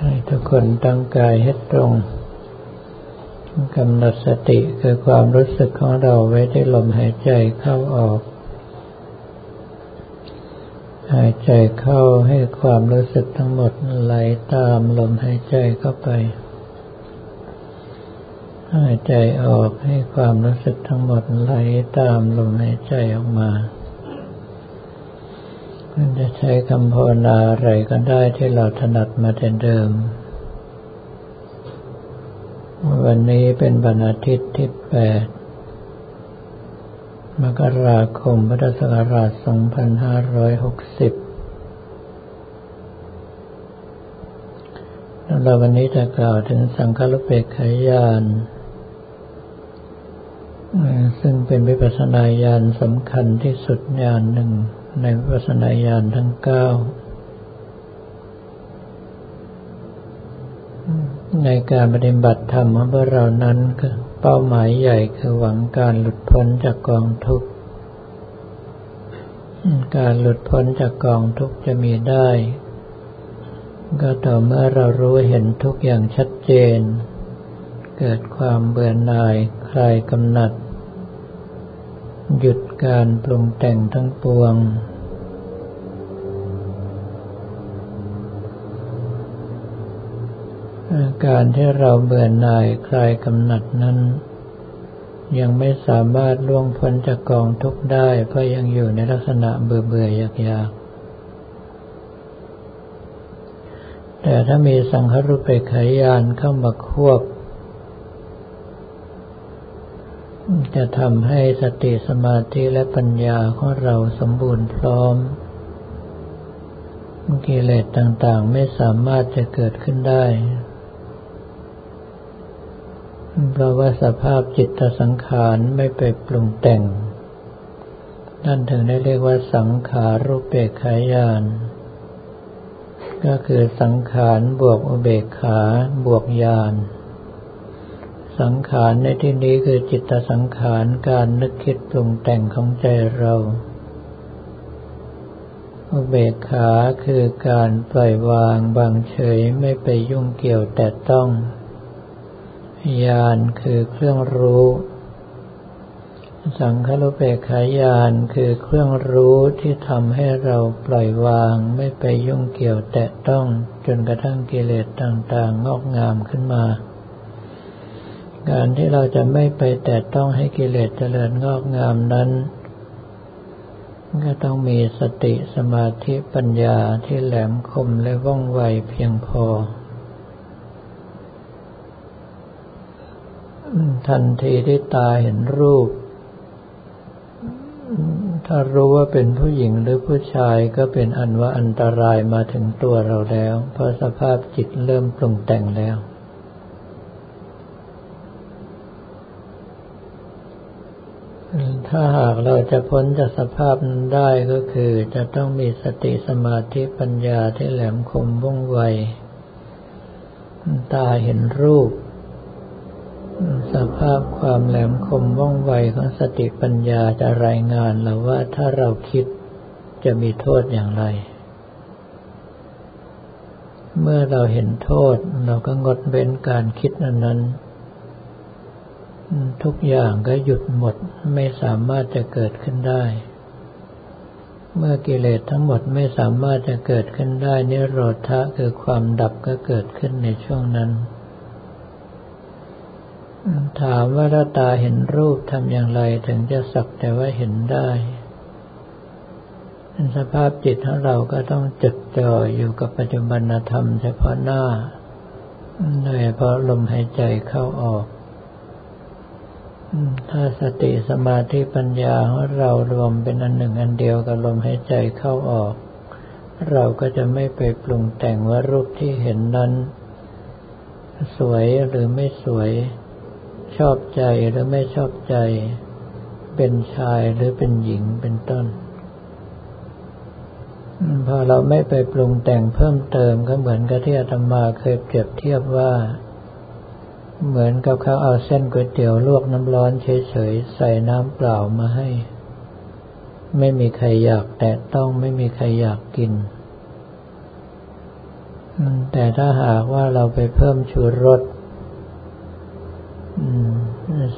ให้ทุกคนตั้งกายให้ตรงกำหนดสติคือความรู้สึกของเราไว้ที่ลมหายใจเข้าออก หายใจเข้าให้ความรู้สึกทั้งหมดไหลตามลมหายใจเข้าไป หายใจออกให้ความรู้สึกทั้งหมดไหลตามลมหายใจออกมา จะใช้คำภาวนาอะไรก็ได้ที่เราถนัดมาแต่เดิม วันนี้เป็นวันอาทิตย์ที่แปดมกราคมพุทธศักราช 2560เราวันนี้จะกล่าวถึงสังฆลุเปกขายาน ซึ่งเป็นวิปัสสนาญาณสำคัญที่สุดญาณหนึ่ง ในวัสนาญาณทั้งเก้า ในการปฏิบัติธรรมของเรานั้นเป้าหมายใหญ่คือหวังการหลุดพ้นจากกองทุกข์ การหลุดพ้นจากกองทุกข์จะมีได้ ก็ต่อเมื่อเรารู้เห็นทุกอย่างชัดเจน เกิดความเบื่อหน่ายคลายกำหนัดหยุดการปรุงแต่งทั้งปวง การที่เราเบื่อหน่ายคลายกำหนัดนั้น ยังไม่สามารถล่วงพ้นจากกองทุกข์ได้เพราะยังอยู่ในลักษณะเบื่อเบื่ออยากอยากแต่ถ้ามีสังขรุปเปขายานเข้ามาควบ จะทำให้สติสมาธิและปัญญาของเราสมบูรณ์พร้อมกิเลสต่างๆไม่สามารถจะเกิดขึ้นได้ เพราะว่าสภาพจิตสังขารไม่ไปปรุงแต่ง นั่นถึงได้เรียกว่าสังขารูปเบกขายาน ก็คือสังขารบวกอุเบกขาบวกญาณสังขารในที่นี้คือจิตสังขารการนึกคิดปรุงแต่งของใจเรา อุเบกขาคือการปล่อยวางบางเฉยไม่ไปยุ่งเกี่ยวแต่ต้อง ญาณคือเครื่องรู้ สังขลุเปกขายานคือเครื่องรู้ที่ทำให้เราปล่อยวางไม่ไปยุ่งเกี่ยวแตะต้องจนกระทั่งกิเลสต่างๆ งอกงามขึ้นมา การที่เราจะไม่ไปแตะต้องให้กิเลสเจริญงอกงามนั้นก็ต้องมีสติสมาธิปัญญาที่แหลมคมและว่องไวเพียงพอ ทันทีที่ตาเห็นรูป ถ้ารู้ว่าเป็นผู้หญิงหรือผู้ชายก็เป็นอันว่าอันตรายมาถึงตัวเราแล้ว เพราะสภาพจิตเริ่มปรุงแต่งแล้วถ้าหากเราจะพ้นจากสภาพนั้นได้ก็คือจะต้องมีสติสมาธิปัญญาที่แหลมคมว่องไว ตาเห็นรูป สภาพความแหลมคมว่องไวของสติปัญญาจะรายงานเราว่าถ้าเราคิดจะมีโทษอย่างไร เมื่อเราเห็นโทษเราก็งดเว้นการคิดนั้นนั้น ทุกอย่างก็หยุดหมดไม่สามารถจะเกิดขึ้นได้ เมื่อกิเลสทั้งหมดไม่สามารถจะเกิดขึ้นได้นิโรธะคือความดับก็เกิดขึ้นในช่วงนั้น ถามว่าถ้าตาเห็นรูปทำอย่างไรถึงจะสักแต่ว่าเห็นได้สภาพจิตของเราก็ต้องจดจ่ออยู่กับปัจจุบันธรรมเฉพาะหน้าโดยเฉพาะลมหายใจเข้าออก ถ้าสติสมาธิปัญญาของเรารวมเป็นอันหนึ่งอันเดียวกับลมหายใจเข้าออก เราก็จะไม่ไปปรุงแต่งว่ารูปที่เห็นนั้น สวยหรือไม่สวย ชอบใจหรือไม่ชอบใจ เป็นชายหรือเป็นหญิงเป็นต้น พอเราไม่ไปปรุงแต่งเพิ่มเติมก็เหมือนกับที่อาตมาเคยเปรียบเทียบว่า เหมือนกับเขาเอาเส้นก๋วยเตี๋ยวลวกน้ำร้อนเฉยๆใส่น้ำเปล่ามาให้ ไม่มีใครอยากแตะต้องไม่มีใครอยากกินแต่ถ้าหากว่าเราไปเพิ่มชูรส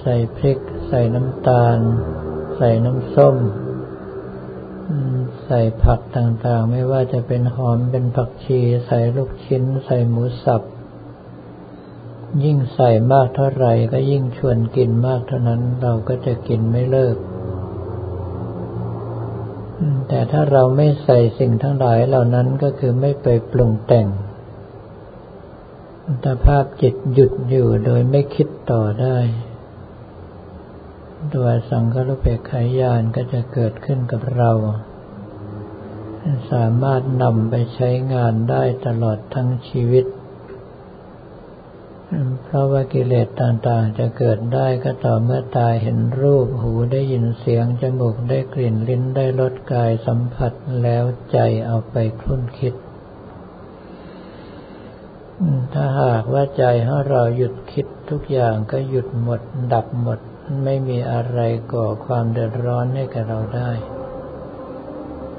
ใส่พริก ใส่น้ำตาล ใส่น้ำส้มใส่ผักต่างๆ ไม่ว่าจะเป็นหอมเป็นผักชี ใส่ลูกชิ้น ใส่หมูสับ ยิ่งใส่มากเท่าไหร่ก็ยิ่งชวนกินมากเท่านั้นเราก็จะกินไม่เลิก แต่ถ้าเราไม่ใส่สิ่งทั้งหลายเหล่านั้นก็คือไม่ไปปรุงแต่ง สภาพจิตหยุดอยู่โดยไม่คิดต่อได้ตัวสังขารเปกขายานก็จะเกิดขึ้นกับเรา สามารถนำไปใช้งานได้ตลอดทั้งชีวิต เพราะว่ากิเลสต่างๆ จะเกิดได้ก็ต่อเมื่อตาเห็นรูปหูได้ยินเสียง จมูกได้กลิ่นลิ้นได้รสกายสัมผัสแล้วใจเอาไปคลุ่นคิด ถ้าหากว่าใจของเราหยุดคิดทุกอย่างก็หยุดหมด ดับหมด ไม่มีอะไรก่อความเดือดร้อนให้กับเราได้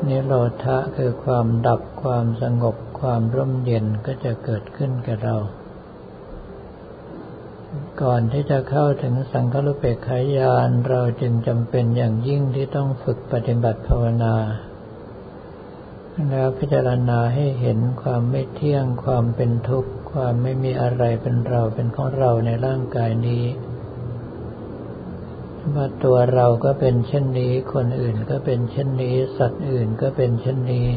นิโรธะคือความดับความสงบความร่มเย็นก็จะเกิดขึ้นกับเรา ก่อนที่จะเข้าถึงสังฆรุเปกขายานเราจึงจำเป็นอย่างยิ่งที่ต้องฝึกปฏิบัติภาวนา แล้วพิจารณาให้เห็นความไม่เที่ยงความเป็นทุกข์ ความไม่มีอะไรเป็นเราเป็นของเราในร่างกายนี้ว่าตัวเราก็เป็นเช่นนี้ คนอื่นก็เป็นเช่นนี้ สัตว์อื่นก็เป็นเช่นนี้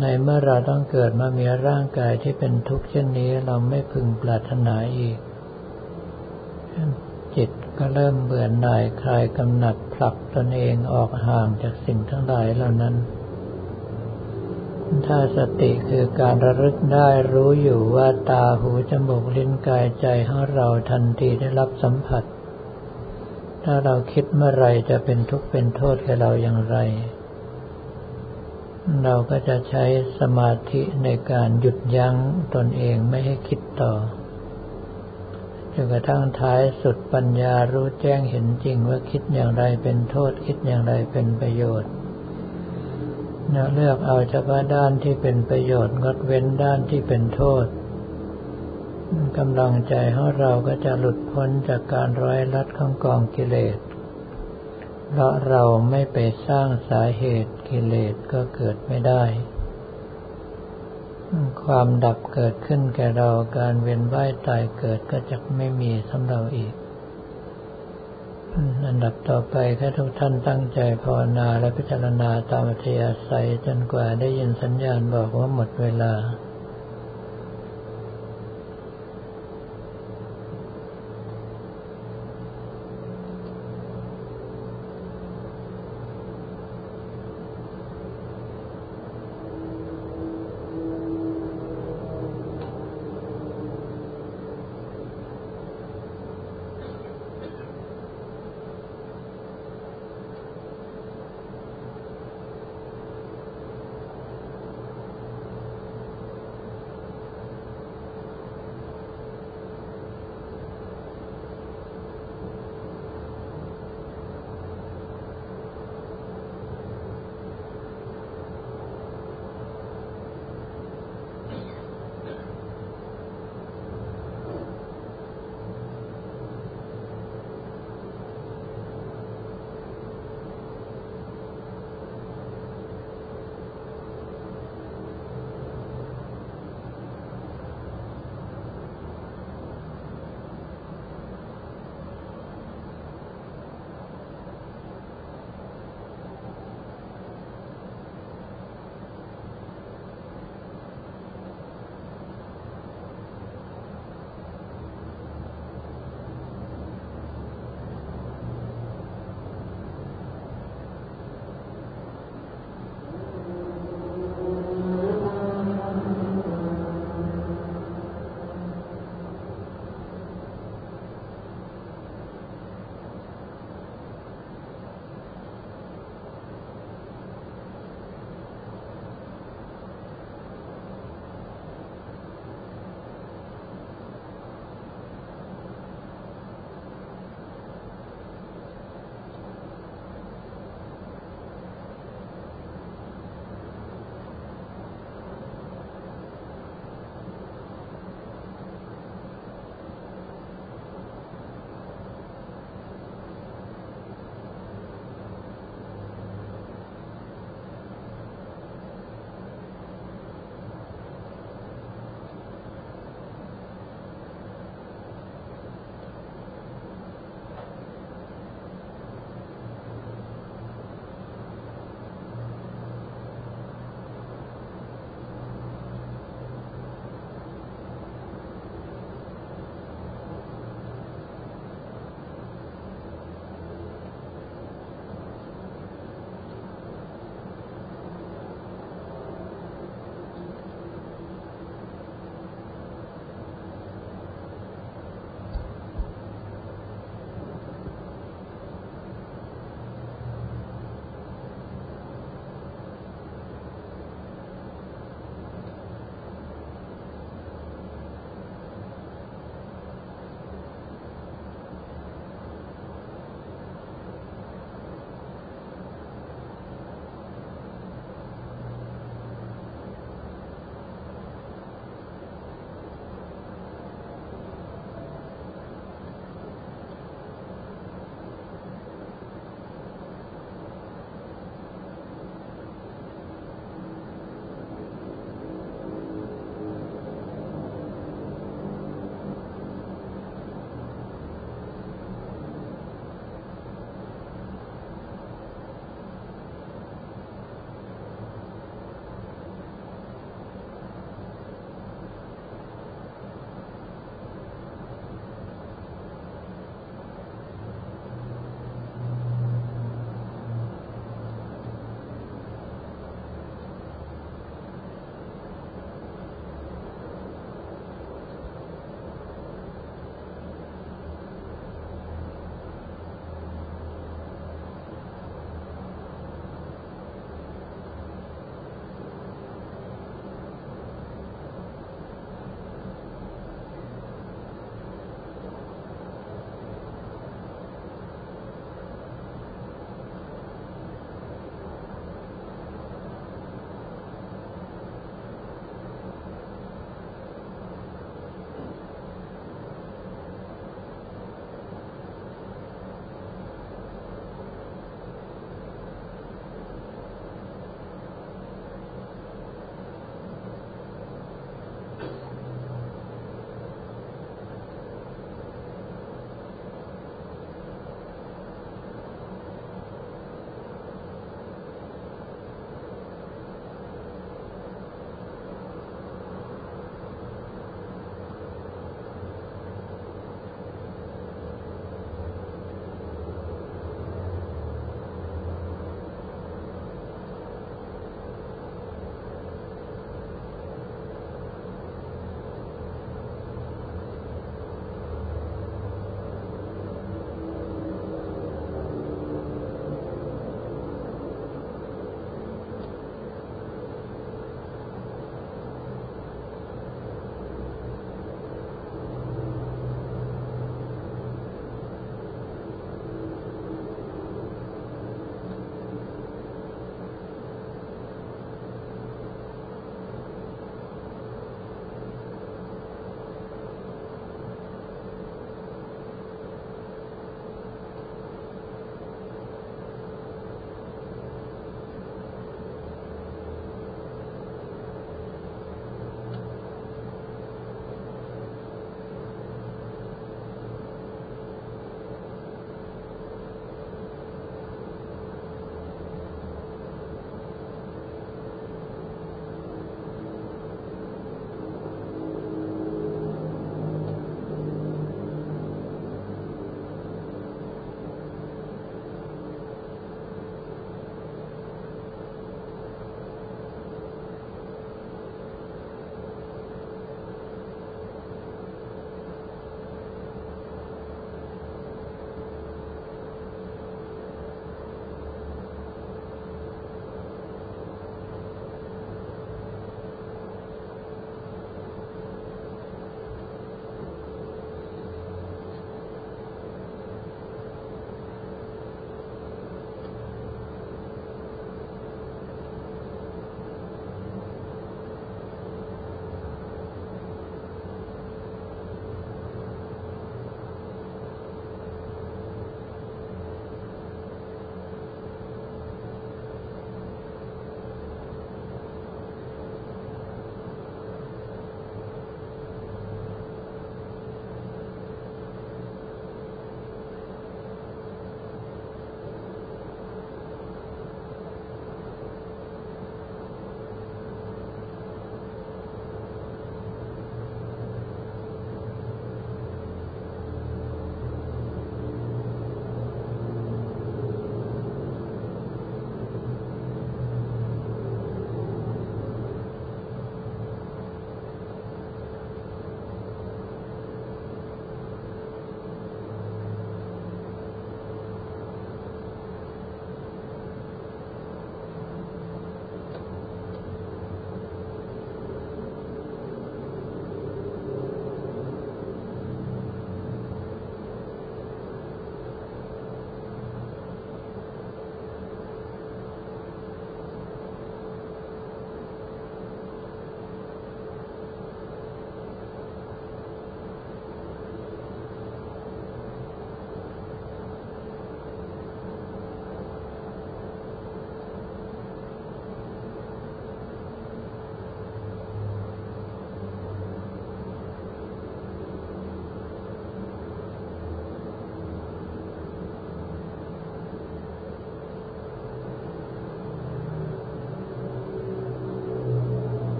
ในเมื่อเราต้องเกิดมามีร่างกายที่เป็นทุกข์เช่นนี้ เราไม่พึงปรารถนาอีกจิต ก็เริ่มเบื่อหน่ายคลายกำหนัดผลักตนเองออกห่างจากสิ่งทั้งหลายเหล่านั้น ถ้าสติคือการระลึกได้รู้อยู่ว่าตาหูจมูกลิ้นกายใจของเราทันทีได้รับสัมผัส ถ้าเราคิดเมื่อไรจะเป็นทุกข์เป็นโทษแก่เราอย่างไร เราก็จะใช้สมาธิในการหยุดยั้งตนเองไม่ให้คิดต่อ จนกระทั่งท้ายสุดปัญญารู้แจ้งเห็นจริงว่าคิดอย่างไรเป็นโทษคิดอย่างไรเป็นประโยชน์เลือกเอาเฉพาะด้านที่เป็นประโยชน์งดเว้นด้านที่เป็นโทษกำลังใจของเราก็จะหลุดพ้นจากการร้อยลัดของกองกิเลส เพราะเราไม่ไปสร้างสาเหตุกิเลสก็เกิดไม่ได้ ความดับเกิดขึ้นแก่เราการเวียนว่ายตายเกิดก็จะไม่มีสำหรับอีก อันดับต่อไปแค่ทุกท่านตั้งใจภาวนาและพิจารณาตามอัธยาศัยจนกว่าได้ยินสัญญาณบอกว่าหมดเวลา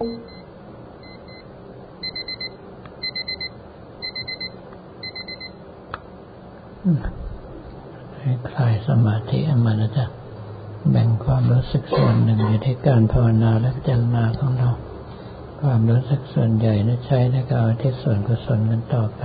ให้คลายสมาธิมานะจ๊ะแบ่งความรู้สึกส่วนหนึ่งอยู่ที่การภาวนาและพิจารณาของเรา ความรู้สึกส่วนใหญ่นะใช้ในการที่ส่วนกุศลกันต่อไป